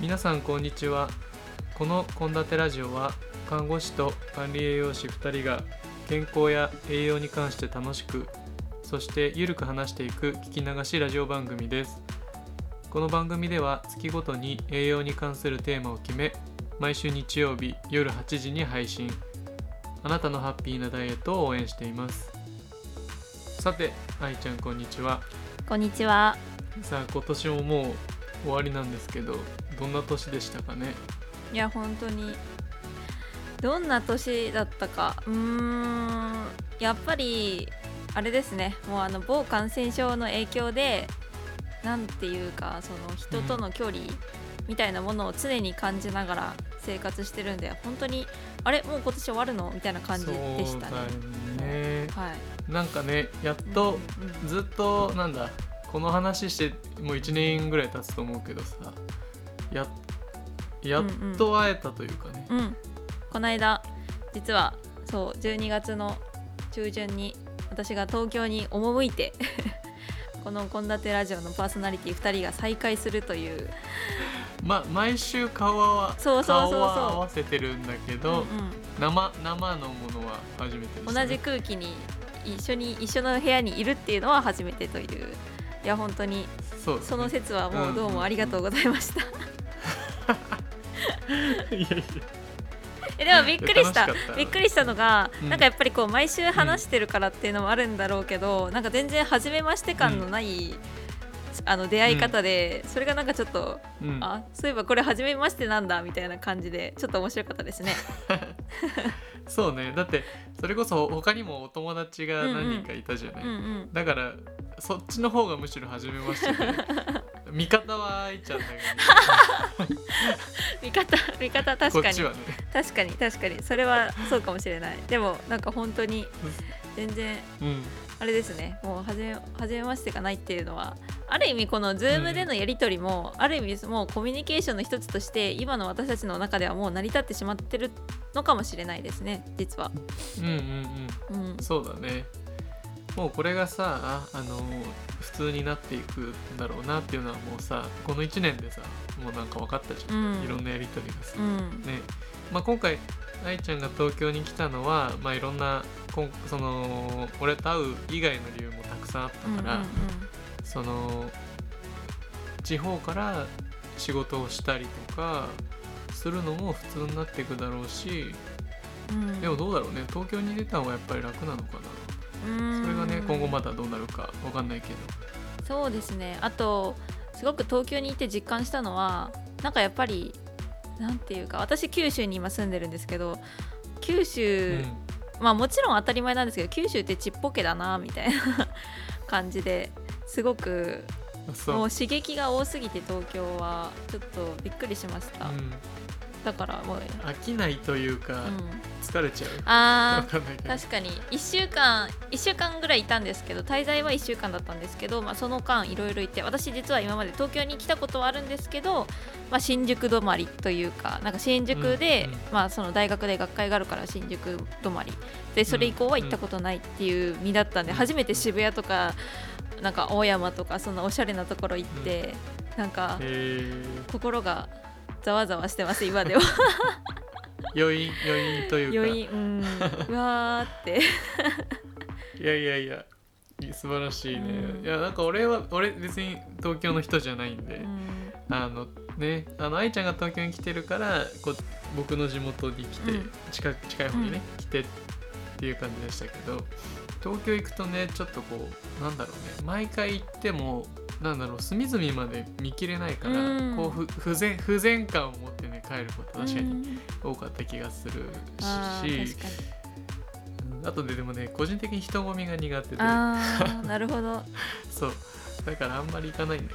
皆さんこんにちは。この献立ラジオは看護師と管理栄養士2人が健康や栄養に関して楽しくそしてゆるく話していく聞き流しラジオ番組です。この番組では月ごとに栄養に関するテーマを決め毎週日曜日夜8時に配信。あなたのハッピーなダイエットを応援しています。さて愛ちゃんこんにちは。こんにちは。さあ今年ももう終わりなんですけどどんな年でしたかね？いや本当に。どんな年だったか。うーん。やっぱりあれですね。もうあの某感染症の影響でなんていうかその人との距離みたいなものを常に感じながら生活してるんで本当にあれ？もう今年終わるの？みたいな感じでしたね。ね。はい。なんかねやっとずっとなんだこの話してもう1年ぐらい経つと思うけどさややっと会えたというかね、うん、この間実はそう12月の中旬に私が東京に赴いて この献立ラジオのパーソナリティ2人が再会するという、ま毎週顔はそうそうそうそう。顔は合わせてるんだけど、うん生生のものは初めてね、同じ空気に一緒に一緒の部屋にいるっていうのは初めてという。いや本当にその説はもうどうもありがとうございました、いやいや。えでもびっくりした。びっくりしたのが、うん。なんかやっぱりこう毎週話してるからっていうのもあるんだろうけど、なんか全然初めまして感のない、あの出会い方で、それがなんかちょっと、うん。あそういえばこれ初めましてなんだみたいな感じでちょっと面白かったですね。そうね。だってそれこそ他にもお友達が何人かいたじゃない、うんうん。だからそっちの方がむしろ初めましてで味方は愛ちゃんだけ味方味方確かに。ね。確かに確かに。それはそうかもしれない。でもなんか本当に全然うんあれですね。もう初め初めましてがないっていうのはある意味この Zoom でのやり取りも、ある意味もうコミュニケーションの一つとして今の私たちの中ではもう成り立ってしまってるのかもしれないですね実は。うんうんうん。うん。そうだねもうこれがさあの普通になっていくんだろうなっていうのはもうさこの1年でさもうなんか分かったじゃん、うん。いろんなやり取りがさ、うん。ね。まあ、今回愛ちゃんが東京に来たのは、まあ、いろんなこんその俺と会う以外の理由もたくさんあったから、うんその地方から仕事をしたりとかするのも普通になっていくだろうしうん。うんでもどうだろうね。東京に出た方がやっぱり楽なのかそれがね今後まだどうなるかわかんないけど。そうですね。あとすごく東京にいて実感したのはなんかやっぱりなんていうか私九州に今住んでるんですけど九州、まあもちろん当たり前なんですけど九州ってちっぽけだなみたいな 感じですごくもう刺激が多すぎて東京はちょっとびっくりしました、うん、だからもう、飽きないというか、うん、疲れちゃう。あ確かに。1週間1週間ぐらいいたんですけど滞在は1週間だったんですけど、まあ、その間いろいろいて私実は今まで東京に来たことはあるんですけど、まあ、新宿止まりというかなんか新宿で、うんうん。まあ、その大学で学会があるから新宿止まり。でそれ以降は行ったことないっていう身だったんで、うん。初めて渋谷とかなんか青山とかそのおしゃれなところ行って、なんかへ心がざわざわしてます今では。ー 余韻余韻というか。余韻うん。うわーって。いやいやいや素晴らしいね、うん。いやなんか俺は俺別に東京の人じゃないんで、うん。あのねあの愛ちゃんが東京に来てるからこう僕の地元に来て、うん。近く近い方にね、来てっていう感じでしたけど東京行くとねちょっとこうなんだろうね毎回行ってもなんだろう隅々まで見切れないから、うん。こうふ不全不全感を持ってね帰ること確かにうん。多かった気がするあし、うんあとででもね個人的に人混みが苦手で。なるほど。そう。だからあんまり行かないんだ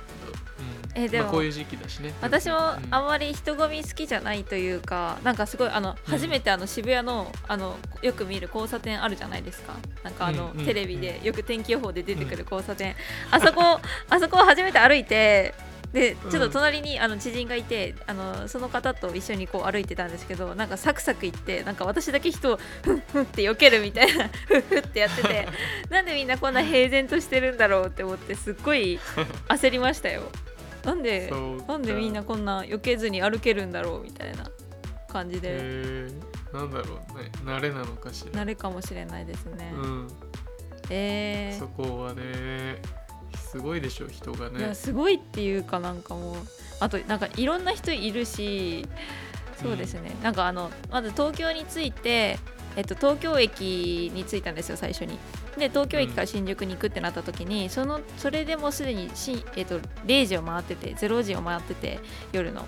えでもまあ、こういう時期だしね。私もうん。あんまり人混み好きじゃないというかなんかすごいあのうん。初めてあの渋谷のあのよく見る交差点あるじゃないですか。なんかあの、うんうんテレビでよく天気予報で出てくる交差点、あそこ あそこを初めて歩いてでちょっと隣にあの知人がいてあのその方と一緒にこう歩いてたんですけどなんかサクサク行ってなんか私だけ人をふんふんって避けるみたいな ふんふんってやってて なんでみんなこんな平然としてるんだろうって思ってすっごい焦りましたよ。なんでなんでみんなこんな避けずに歩けるんだろうみたいな感じで。なんだろうね。慣れなのかしら。なるかもしれないですね、うん。えそこはねすごいでしょ人がーいやねすごいっていうかなんかもうあとなんかいろんな人いるしそうですね、なんかあのまず東京に着いて、えっと、東京駅に着いたんですよ最初にで東京駅から新宿に行くってなった時に、そのそれでもうすでにし、えっと、0時を回ってて0時を回ってて夜の。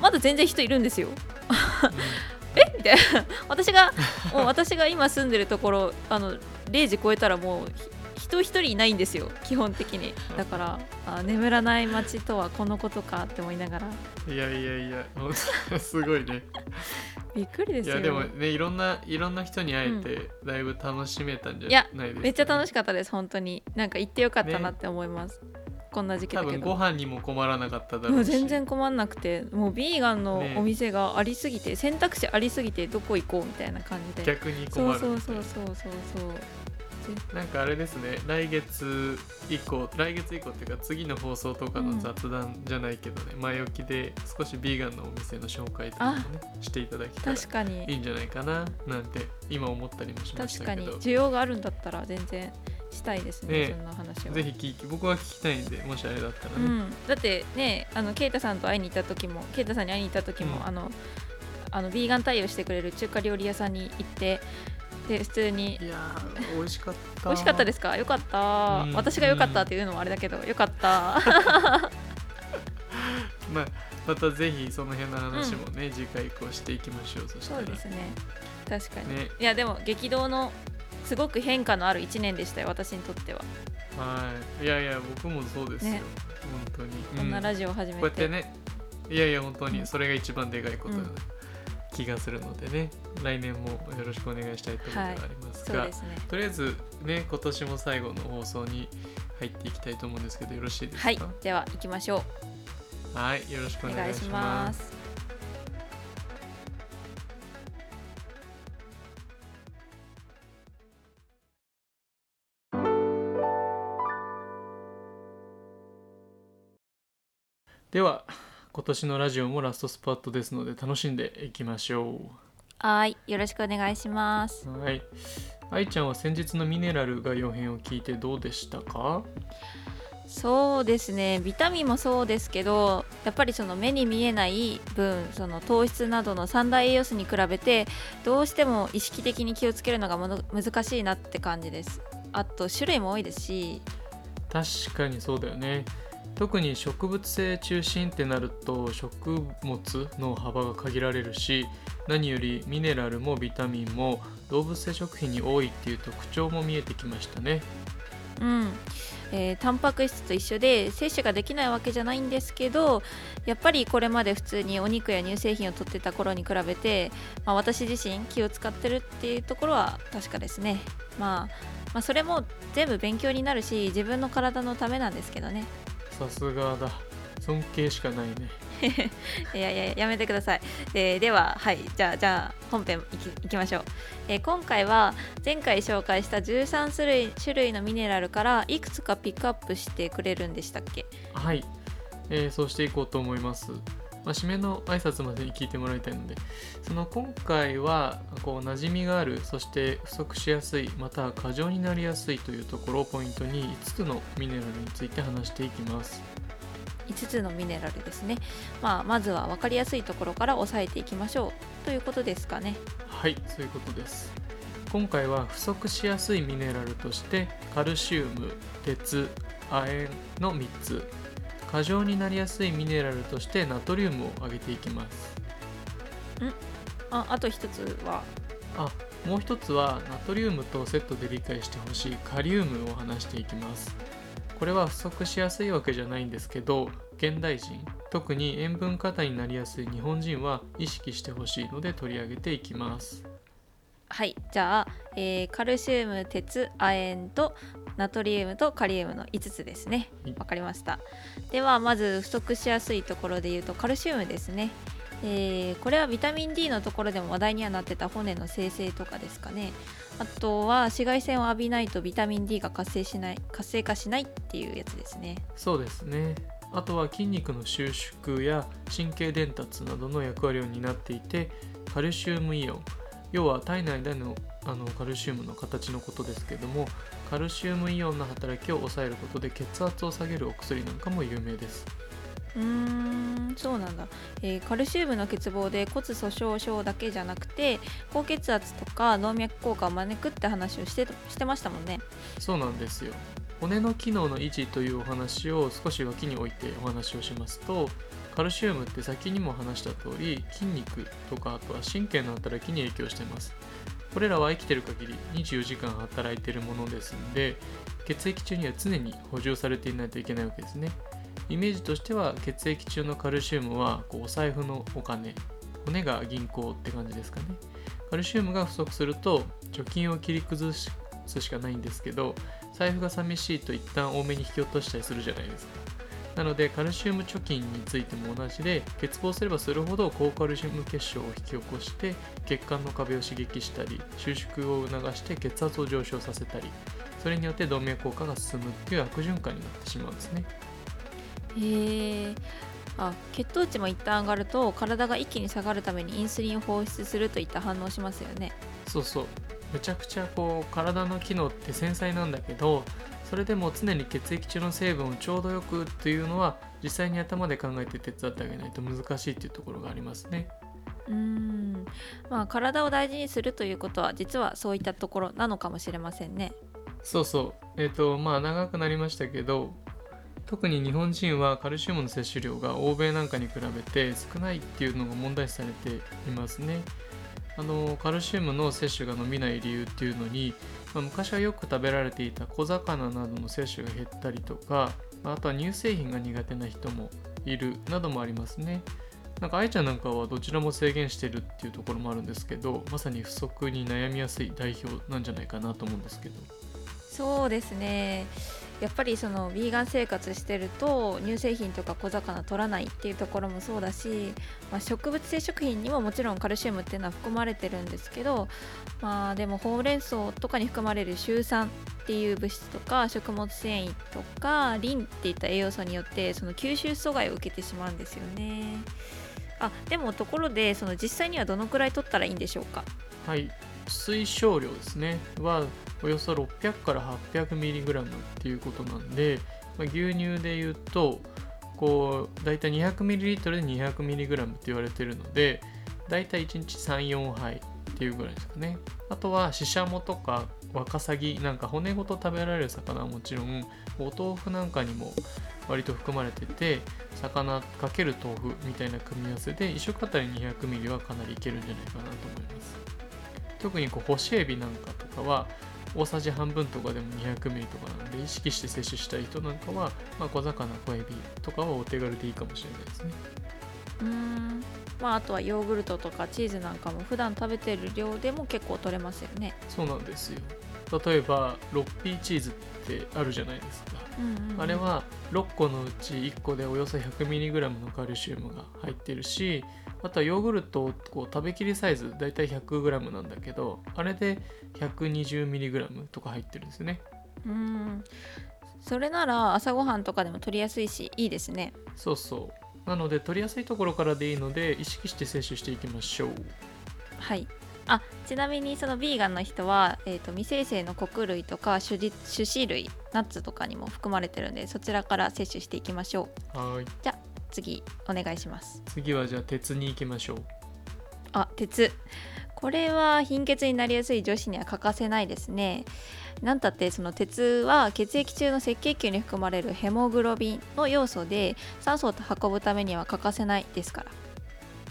まだ全然人いるんですよ。え？みたいな。私がもう私が今住んでるところあの0時超えたらもうひ人一人いないんですよ基本的に。だからあ眠らない街とはこのことかって思いながら。うんいやいやいやほんとすごいね。びっくりですよ。いやでもねいろんないろんな人に会えてだいぶ楽しめたんじゃないですか、めっちゃ楽しくかったです本当に。なんか行ってよかったなって思います、こんな時期だけ多分ごど飯にも困らなかっただろうし。もう全然困んなくてもうビーガンのね。お店がありすぎて、選択肢ありすぎてどこ行こうみたいな感じで。逆にそう困るそうそうそうそうそうなんかあれですね来月以降来月以降っていうか次の放送とかの雑談じゃないけどね、前置きで少しビーガンのお店の紹介とかもねしていただけたら確かに。いいんじゃないかななんて今思ったりもしまし確かに。たけど需要があるんだったら全然したいですねね。そんな話は。ぜひ聞き僕は聞きたいんでもしあれだったらね、うん、だってねあのケイタさんと会いに行った時もケイタさんに会いに行った時も、うん。あのあのビーガン対応してくれる中華料理屋さんに行ってで普通に。いやー美味しかった。美味しかったですか？よかった、うん。私がよかったっていうのもあれだけどよかった。まあまたぜひその辺の話もね、次回以降していきましょう。そそうですね。確かに、ね。いやでも激動のすごく変化のある1年でしたよ私にとっては。はい。いやいや僕もそうですよ、ね。本当に。こんなうんラジオを始めて,、こうやってね。いやいや本当うんに。それが一番でかいことなうん気がするのでね、来年もよろしくお願いしたいところではありますが、そうですね。とりあえずね今年も最後の放送に入っていきたいと思うんですけどよろしいですか？はい。では行きましょはい。よろしくうおお願いします。では今年のラジオもラストスパットですので楽しんでいきましょはいよろしくお願いします。うはい。愛ちゃんは先日のミネラルが4編を聞いてどうでしたか？そうですね。ビタミンもそうですけどやっぱりその目に見えない分その糖質などの三大栄養素に比べてどうしても意識的に気をつけるのがもの難しいなって感じです。あと種類も多いですし。確かにそうだよね特に植物性中心ってなると食物の幅が限られるし何よりミネラルもビタミンも動物性食品に多いっていう特徴も見えてきましたね。うん。えータンパク質と一緒で摂取ができないわけじゃないんですけどやっぱりこれまで普通にお肉や乳製品を取ってた頃に比べて、まあ、私自身気を使ってるっていうところは確かですね、まあ、まあそれも全部勉強になるし自分の体のためなんですけどね。さすがだ。尊敬しかないね。いやいややめてください、えーでははいじゃあじゃあ本編いきましょう、えー今回は前回紹介した13種類種類のミネラルからいくつかピックアップしてくれるんでしたっけ？はい、えーそうしていこうと思います。まあ、締めの挨拶までに聞いてもらいたいのでその今回はこう馴染みがあるそして不足しやすいまたは過剰になりやすいというところをポイントに5つのミネラルについて話していきます。5つのミネラルですね、まあ、まずは分かりやすいところから押さえていきましょう。ということですかね。はいそういうことです。今回は不足しやすいミネラルとしてカルシウム鉄亜鉛の3つ過剰になりやすいミネラルとしてナトリウムを挙げていきます。ああと1つは？あもう一つはナトリウムとセットで理解してほしいカリウムを話していきます。これは不足しやすいわけじゃないんですけど現代人特に塩分過多になりやすい日本人は意識してほしいので取り上げていきますはいじゃあ、えーカルシウム鉄亜鉛とナトリウムとカリウムの5つですね。はい。わかりました。ではまず不足しやすいところで言うとカルシウムですね。えーこれはビタミン D のところでも話題にはなってた骨の生成とかですかね。あとは紫外線を浴びないとビタミン D が活性しない活性化しないっていうやつですね。そうですね。あとは筋肉の収縮や神経伝達などの役割を担っていてカルシウムイオン要は体内でのあのカルシウムの形のことですけどもカルシウムイオンの働きを抑えることで血圧を下げるお薬なんかも有名です。うーんそうなんだ、えーカルシウムの欠乏で骨粗しょう症だけじゃなくて高血圧とか動脈硬化を招くって話をしてしてましたもんね。そうなんですよ。骨の機能の維持というお話を少し脇に置いてお話をしますとカルシウムって先にも話した通り筋肉とかあとは神経の働きに影響しています。これらは生きてる限り24時間働いているものですんで血液中には常に補充されていないといけないわけですね。イメージとしては血液中のカルシウムはこうお財布のお金骨が銀行って感じですかね。カルシウムが不足すると貯金を切り崩すしかないんですけど財布が寂しいと一旦多めに引き落としたりするじゃないですか。なのでカルシウム貯金についても同じで欠乏すればするほど高カルシウム結晶を引き起こして血管の壁を刺激したり収縮を促して血圧を上昇させたりそれによって動脈硬化が進むっていう悪循環になってしまうんですね。へえあ血糖値も一旦上がると体が一気に下がるためにインスリンを放出するといった反応しますよね。そうそう。めちゃくちゃこう体の機能って繊細なんだけどそれでも常に血液中の成分をちょうどよくっていうのは実際に頭で考えて手伝ってあげないと難しいっていうところがありますね。うーん。まあ体を大事にするということは実はそういったところなのかもしれませんね。そうそう。えっ、とまあ長くなりましたけど特に日本人はカルシウムの摂取量が欧米なんかに比べて少ないっていうのが問題視されていますね。あのカルシウムの摂取が伸びない理由っていうのに、まあ昔はよく食べられていた小魚などの摂取が減ったりとかまああとは乳製品が苦手な人もいるなどもありますね。なんか愛ちゃんなんかはどちらも制限してるっていうところもあるんですけどまさに不足に悩みやすい代表なんじゃないかなと思うんですけど。そうですね。やっぱりそのヴィーガン生活してると乳製品とか小魚取らないっていうところもそうだし、まあ、植物性食品にももちろんカルシウムっていうのは含まれてるんですけどまあでもほうれん草とかに含まれるシュウ酸っていう物質とか食物繊維とかリンっていった栄養素によってその吸収阻害を受けてしまうんですよね。あでもところでその実際にはどのくらい取ったらいいんでしょうか？はい。推奨量ですね。はおよそ600から 800mg っていうことなんで、まあ、牛乳で言うとこうだいたい 200ml で 200mg って言われてるのでだいたい1日34杯っていうぐらいですかね。あとはシシャモとかワカサギなんか骨ごと食べられる魚はもちろんお豆腐なんかにも割と含まれてて魚かける豆腐みたいな組み合わせで1食あたり 200ml はかなりいけるんじゃないかなと思います。特にこう干しエビなんかとかは大さじ半分とかでも 200ml とかなんで意識して摂取したい人なんかは、まあ、小魚小エビとかはお手軽でいいかもしれないですね。うーん。まああとはヨーグルトとかチーズなんかも普段食べてる量でも結構取れますよね。そうなんですよ。例えば 6P チーズってあるじゃないですか。うんうんあれは6個のうち1個でおよそ 100mg のカルシウムが入ってるしあとはヨーグルトをこう食べきりサイズだいたい 100g なんだけどあれで 120mg とか入ってるんですよね。うん。それなら朝ごはんとかでも取りやすいしいいですね。そうそう。なので取りやすいところからでいいので意識して摂取していきましょう。はい。あちなみにそのビーガンの人は、えー、と未生成の穀類とか種子種子類ナッツとかにも含まれてるんでそちらから摂取していきましょう。はーい。じゃあ次お願いします。次はじゃあ鉄に行きましょう。あ鉄。これは貧血になりやすい女子には欠かせないですね。なんたってその鉄は血液中の赤血球に含まれるヘモグロビンの要素で酸素を運ぶためには欠かせないですから。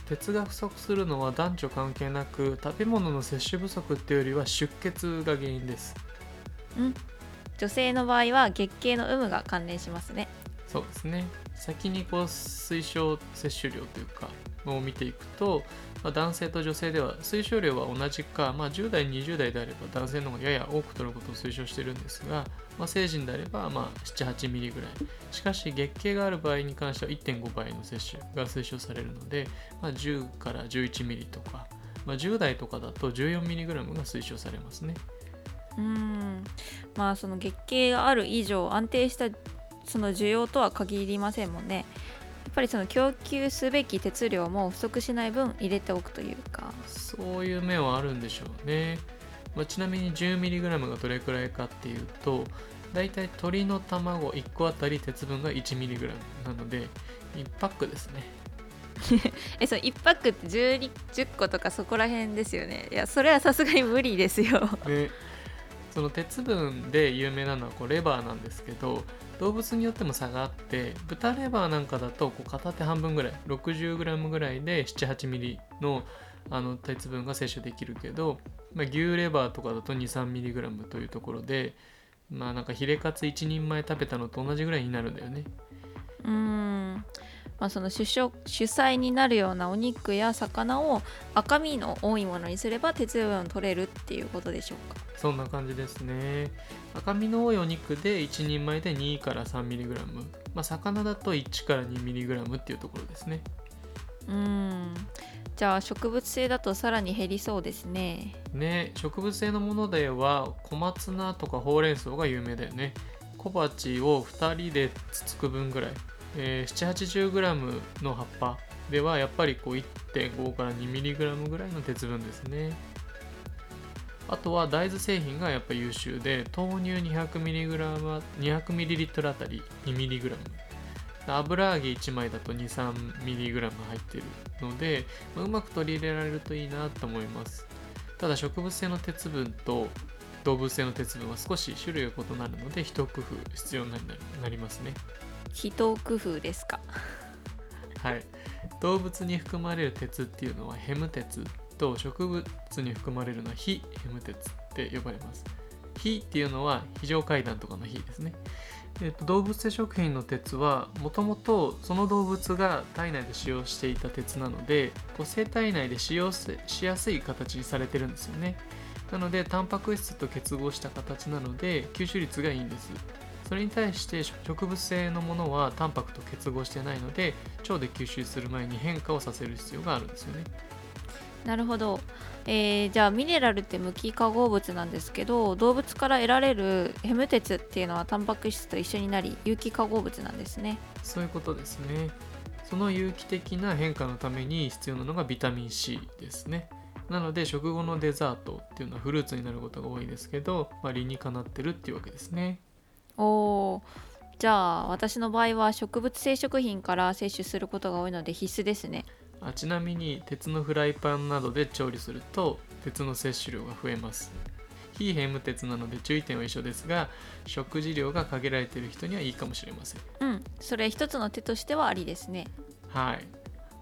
鉄が不足するのは男女関係なく食べ物の摂取不足っていうよりは出血が原因です。うん。女性の場合は月経の有無が関連しますね。そうですね先にこう推奨摂取量というかを見ていくと、まあ男性と女性では推奨量は同じか、まあ、10代20代であれば男性の方がやや多く取ることを推奨してるんですが、まあ、成人であればまあ78ミリぐらい。しかし月経がある場合に関しては1.5倍の摂取が推奨されるので、まあ、10から11ミリとか、まあ、10代とかだと14ミリグラムが推奨されますね。うん。まあその月経がある以上安定したその需要とは限りませんもんね。やっぱりその供給すべき鉄量も不足しない分入れておくというか。そういう面はあるんでしょうね、まあ、ちなみに 10mg がどれくらいかっていうとだいたい鶏の卵1個あたり鉄分が 1mg なので1パックですね。えそう1パックって10 10個とかそこら辺ですよね。いやそれはさすがに無理ですよ。でその鉄分で有名なのはこうレバーなんですけど動物によっても差があって豚レバーなんかだとこう片手半分ぐらい 60g ぐらいで 78mm のあの鉄分が摂取できるけど、まあ、牛レバーとかだと 23mg というところでまあなんかヒレカツ1人前食べたのと同じぐらいになるんだよね。うん。まあ、その主食主菜になるようなお肉や魚を赤身の多いものにすれば鉄分取れるっていうことでしょうか？そんな感じですね。赤身の多いお肉で1人前で2から 3mg、まあ、魚だと1から 2mg っていうところですね。うーん。じゃあ植物性だとさらに減りそうですね。ね植物性のものでは小松菜とかほうれん草が有名だよね。小鉢を2人でつつく分ぐらい、えー、780g の葉っぱではやっぱりこう1.5から 2mg ぐらいの鉄分ですね。あとは大豆製品がやっぱ優秀で豆乳 200mg 200ml あたり 2mg 油揚げ1枚だと 23mg 入ってるので、まあうまく取り入れられるといいなと思います。ただ植物性の鉄分と動物性の鉄分は少し種類が異なるので一工夫必要にななりますね。人工夫ですか？はい。動物に含まれる鉄っていうのはヘム鉄と植物に含まれるのは非ヘム鉄って呼ばれます。非っていうのは非常階段とかの非ですね。えっと動物性食品の鉄はもともとその動物が体内で使用していた鉄なのでこう生体内で使用しやすい形にされてるんですよね。なのでタンパク質と結合した形なので吸収率がいいんです。それに対して植物性のものはタンパクと結合してないので腸で吸収する前に変化をさせる必要があるんですよね。なるほど、えーじゃあミネラルって無機化合物なんですけど動物から得られるヘム鉄っていうのはタンパク質と一緒になり有機化合物なんですね。そういうことですね。その有機的な変化のために必要なのがビタミン C ですね。なので食後のデザートっていうのはフルーツになることが多いですけど、まあ、理にかなってるっていうわけですねおー。じゃあ私の場合は植物性食品から摂取することが多いので必須ですね。あちなみに鉄のフライパンなどで調理すると鉄の摂取量が増えます。非ヘム鉄なので注意点は一緒ですが食事量が限られている人にはいいかもしれません。うん。それ一つの手としてはありですね。はい。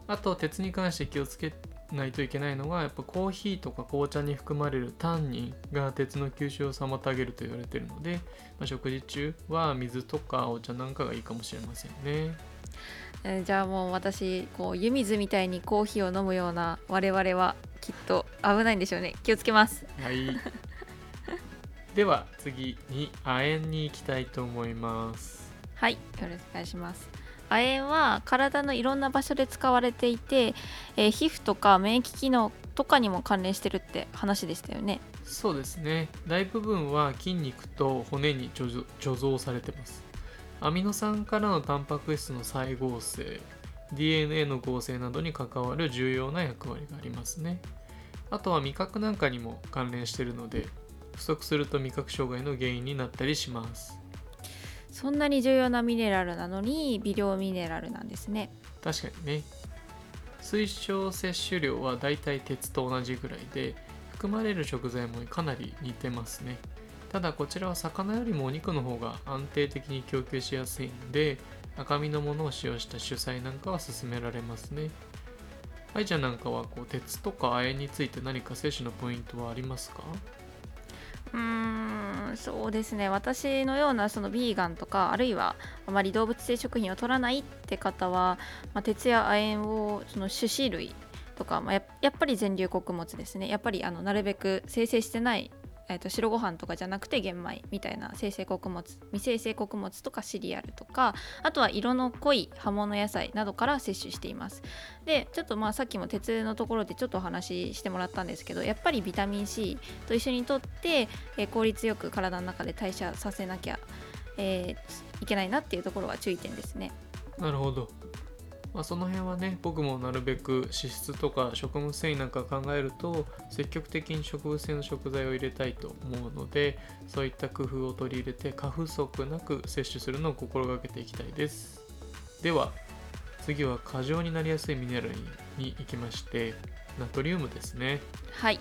あと鉄に関して気をつけないといけないのがやっぱコーヒーとか紅茶に含まれるタンニンが鉄の吸収を妨げると言われているので、まあ、食事中は水とかお茶なんかがいいかもしれませんね。えーじゃあもう私こう湯水みたいにコーヒーを飲むような我々はきっと危ないんでしょうね。気をつけます。はい。では次に亜鉛に行きたいと思います。はいよろしくお願いします亜鉛は体のいろんな場所で使われていて、えー皮膚とか免疫機能とかにも関連してるって話でしたよね。そうですね。大部分は筋肉と骨に貯蔵貯蔵されてます。アミノ酸からのタンパク質の再合成 DNA の合成などに関わる重要な役割がありますね。あとは味覚なんかにも関連してるので不足すると味覚障害の原因になったりします。そんなに重要なミネラルなのに微量ミネラルなんですね。確かにね。推奨摂取量はだいたい鉄と同じぐらいで含まれる食材もかなり似てますね。ただこちらは魚よりもお肉の方が安定的に供給しやすいので赤身のものを使用した主菜なんかは勧められますね。愛ちゃんなんかはこう鉄とか亜鉛について何か摂取のポイントはありますか？うんそうですね。私のようなそのビーガンとかあるいはあまり動物性食品を取らないって方は、まあ、鉄や亜鉛をその種子類とか、まあ、ややっぱり全粒穀物ですね。やっぱりあのなるべく生成してない、えー、と白ご飯とかじゃなくて玄米みたいな生成穀物未生成穀物とかシリアルとかあとは色の濃い葉物野菜などから摂取していますでちょっとまあさっきも鉄のところでちょっとお話ししてもらったんですけどやっぱりビタミン C と一緒にとって、えー効率よく体の中で代謝させなきゃえーいけないなっていうところが注意点ですね。なるほど、まあ、その辺はね僕もなるべく脂質とか食物繊維なんか考えると積極的に植物性の食材を入れたいと思うのでそういった工夫を取り入れて過不足なく摂取するのを心がけていきたいです。では次は過剰になりやすいミネラルに行きましてナトリウムですね。はい。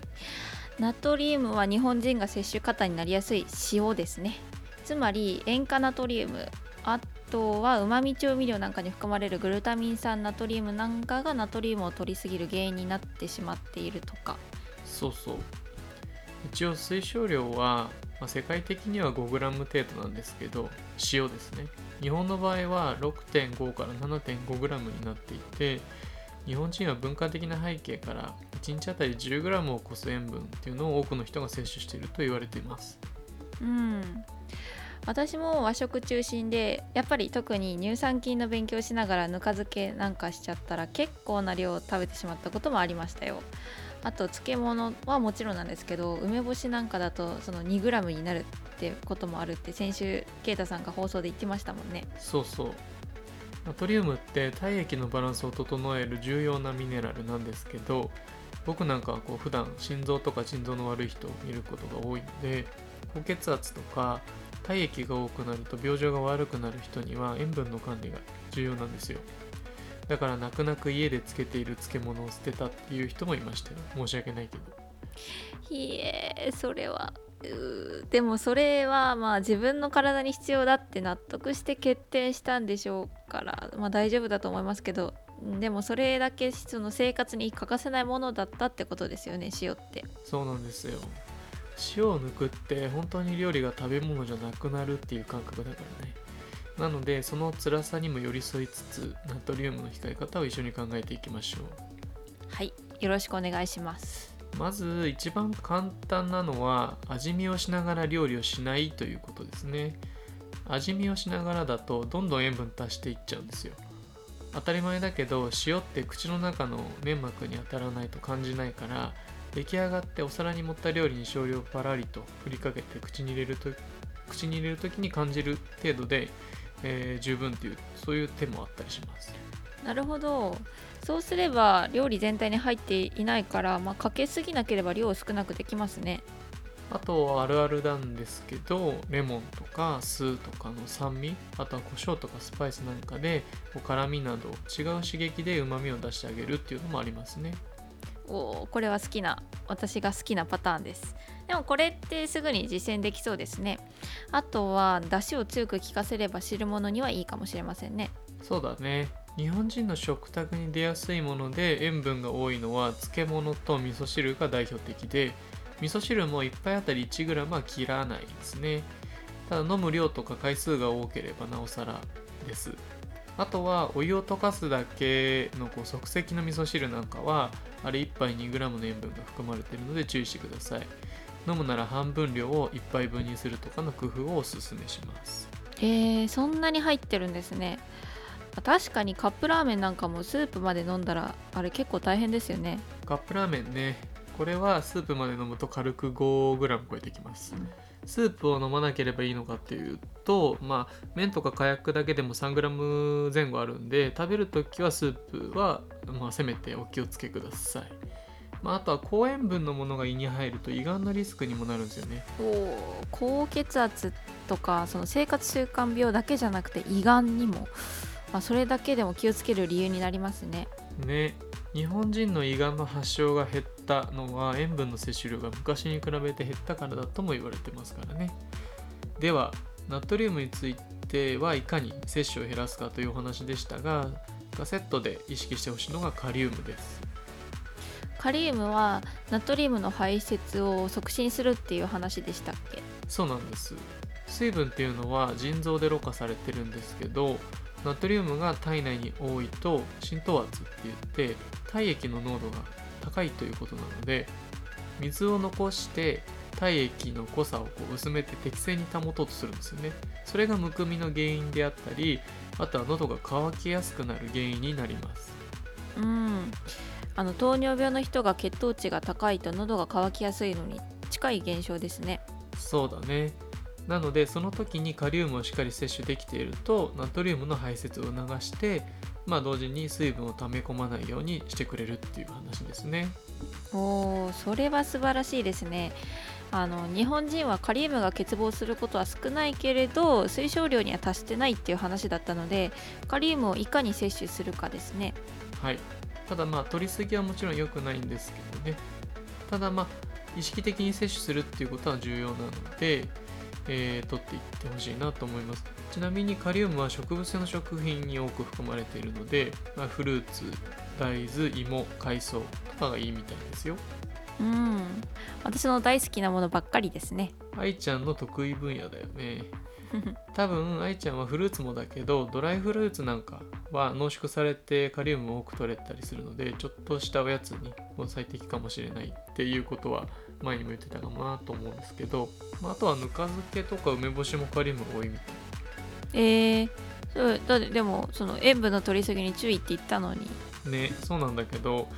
ナトリウムは日本人が摂取過多になりやすい塩ですね。つまり塩化ナトリウムあとはうまみ調味料なんかに含まれるグルタミン酸ナトリウムなんかがナトリウムを取りすぎる原因になってしまっているとか。そうそう。一応推奨量は、まあ、世界的には 5g 程度なんですけど塩ですね。日本の場合は6.5から 7.5g になっていて日本人は文化的な背景から1日あたり 10g を超す塩分っていうのを多くの人が摂取していると言われています。うん私も和食中心でやっぱり特に乳酸菌の勉強しながらぬか漬けなんかしちゃったら結構な量食べてしまったこともありましたよ。あと漬物はもちろんなんですけど梅干しなんかだとその 2g になるってこともあるって先週啓太さんが放送で言ってましたもんね。そうそう。ナトリウムって体液のバランスを整える重要なミネラルなんですけど僕なんかはこう普段心臓とか腎臓の悪い人を見ることが多いので高血圧とか体液が多くなると病状が悪くなる人には塩分の管理が重要なんですよ。だから泣く泣く家で漬けている漬物を捨てたっていう人もいましたよ。申し訳ないけど。いえそれは。でもそれはまあ自分の体に必要だって納得して決定したんでしょうから、まあ、大丈夫だと思いますけどでもそれだけその生活に欠かせないものだったってことですよね塩って。そうなんですよ塩を抜くって本当に料理が食べ物じゃなくなるっていう感覚だからね。なのでその辛さにも寄り添いつつナトリウムの控え方を一緒に考えていきましょう。はいよろしくお願いします。まず一番簡単なのは味見をしながら料理をしないということですね。味見をしながらだとどんどん塩分足していっちゃうんですよ。当たり前だけど塩って口の中の粘膜に当たらないと感じないから出来上がってお皿に盛った料理に少量パラリと振りかけて口に入れると口に入れる時に感じる程度で、えー十分っていうそういう手もあったりします。なるほど。そうすれば料理全体に入っていないから、まあ、かけすぎなければ量を少なくできますね。あとあるあるなんですけどレモンとか酢とかの酸味あとは胡椒とかスパイスなんかで辛みなど違う刺激でうまみを出してあげるっていうのもありますねおこれは好きな私が好きなパターンです。でもこれってすぐに実践できそうですね。あとは出汁を強く効かせれば汁物にはいいかもしれませんね。そうだね。日本人の食卓に出やすいもので塩分が多いのは漬物と味噌汁が代表的で味噌汁も1杯あたり 1g は切らないですね。ただ飲む量とか回数が多ければなおさらです。あとはお湯を溶かすだけのこう即席の味噌汁なんかはあれ1杯 2g の塩分が含まれているので注意してください。飲むなら半分量を1杯分にするとかの工夫をおすすめします。へえそんなに入ってるんですね。確かにカップラーメンなんかもスープまで飲んだらあれ結構大変ですよね。カップラーメンねこれはスープまで飲むと軽く 5g 超えてきますスープを飲まなければいいのかっていうとまあ麺とか火薬だけでも 3g 前後あるんで食べるときはスープは、まあ、せめてお気をつけください、まあ、あとは高塩分のものが胃に入ると胃がんのリスクにもなるんですよね。お高血圧とかその生活習慣病だけじゃなくて胃がんにも、まあ、それだけでも気をつける理由になりますね。ね。日本人の胃がんの発症が減ったのは塩分の摂取量が昔に比べて減ったからだとも言われてますからね。ではナトリウムについてはいかに摂取を減らすかというお話でしたがセットで意識してほしいのがカリウムです。カリウムはナトリウムの排泄を促進するっていう話でしたっけ？そうなんです。水分っていうのは腎臓でろ過されてるんですけどナトリウムが体内に多いと浸透圧って言って体液の濃度が高いということなので水を残して体液の濃さをこう薄めて適正に保とうとするんですよね。それがむくみの原因であったりあとは喉が渇きやすくなる原因になります。うん。あの糖尿病の人が血糖値が高いと喉が渇きやすいのに近い現象ですね。そうだねなのでその時にカリウムをしっかり摂取できているとナトリウムの排泄を促してまあ同時に水分を溜め込まないようにしてくれるっていう話ですね。おーそれは素晴らしいですね。あの日本人はカリウムが欠乏することは少ないけれど推奨量には達してないっていう話だったのでカリウムをいかに摂取するかですね。はい。ただまあ取りすぎはもちろん良くないんですけどね。ただまあ意識的に摂取するっていうことは重要なので、えー取っていってほしいなと思います。ちなみにカリウムは植物性の食品に多く含まれているので、まあ、フルーツ大豆芋海藻とかがいいみたいですよ。うん。私の大好きなものばっかりですね。愛ちゃんの得意分野だよね。多分愛ちゃんはフルーツもだけどドライフルーツなんかは濃縮されてカリウムも多く取れたりするのでちょっとしたおやつにも最適かもしれないっていうことは前にも言ってたかなと思うんですけど、まあ、あとはぬか漬けとか梅干しもカリウムが多いみたい。えー、そうだってでもその塩分の取りすぎに注意って言ったのに。ねそうなんだけど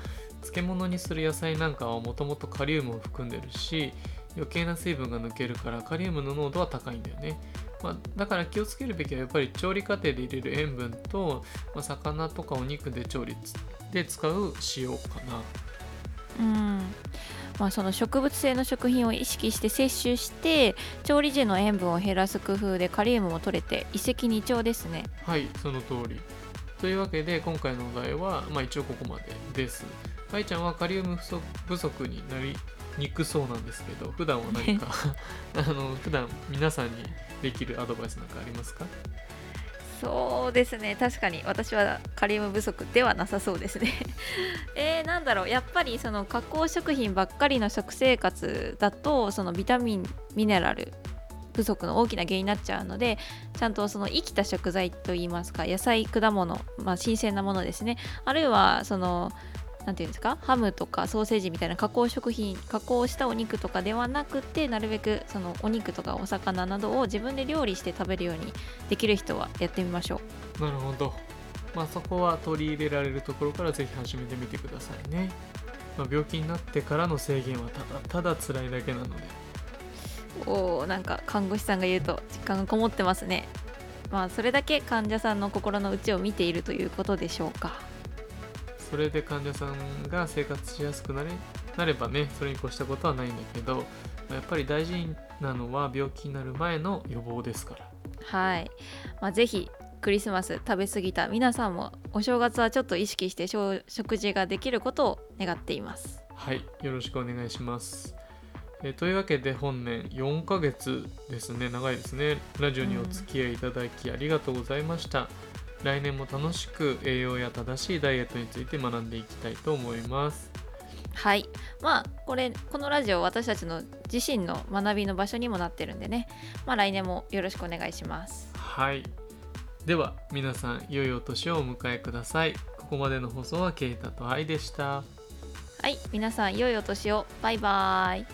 漬物にする野菜なんかはもともとカリウムを含んでるし余計な水分が抜けるからカリウムの濃度は高いんだよね、まあ、だから気をつけるべきはやっぱり調理過程で入れる塩分と、まあ、魚とかお肉で調理で使う塩かなうん。まあ、その植物性の食品を意識して摂取して調理時の塩分を減らす工夫でカリウムも取れて一石二鳥ですね。はいその通り。というわけで今回のお題は、まあ、一応ここまでです。愛ちゃんはカリウム不足になりにくそうなんですけど普段は何か あの普段皆さんにできるアドバイスなんかありますか？そうですね。確かに。私はカリウム不足ではなさそうですね。えー、なんだろう。やっぱりその加工食品ばっかりの食生活だとそのビタミンミネラル不足の大きな原因になっちゃうのでちゃんとその生きた食材といいますか野菜果物、まあ、新鮮なものですね。あるいはそのなんていうんですか？ハムとかソーセージみたいな加工食品加工したお肉とかではなくてなるべくそのお肉とかお魚などを自分で料理して食べるようにできる人はやってみましょう。なるほど。まあそこは取り入れられるところからぜひ始めてみてくださいね、まあ、病気になってからの制限はただただ辛いだけなので。おーなんか看護師さんが言うと実感がこもってますね。まあそれだけ患者さんの心の内を見ているということでしょうかそれで患者さんが生活しやすくなれなればねそれに越したことはないんだけどまあやっぱり大事なのは病気になる前の予防ですから。はい、まあ、ぜひクリスマス食べ過ぎた皆さんもお正月はちょっと意識して食食事ができることを願っています。はい。よろしくお願いします。えーというわけで本年4ヶ月ですね。長いですね。ラジオにお付き合いいただきありがとうございました、来年も楽しく栄養や正しいダイエットについて学んでいきたいと思います。はい。まあこれこのラジオ私たちの自身の学びの場所にもなってるんでね。まあ来年もよろしくお願いします。はい。では皆さん良いお年をお迎えください。ここまでの放送はケイタとアイでした。はい。皆さん良いお年を。バイバイ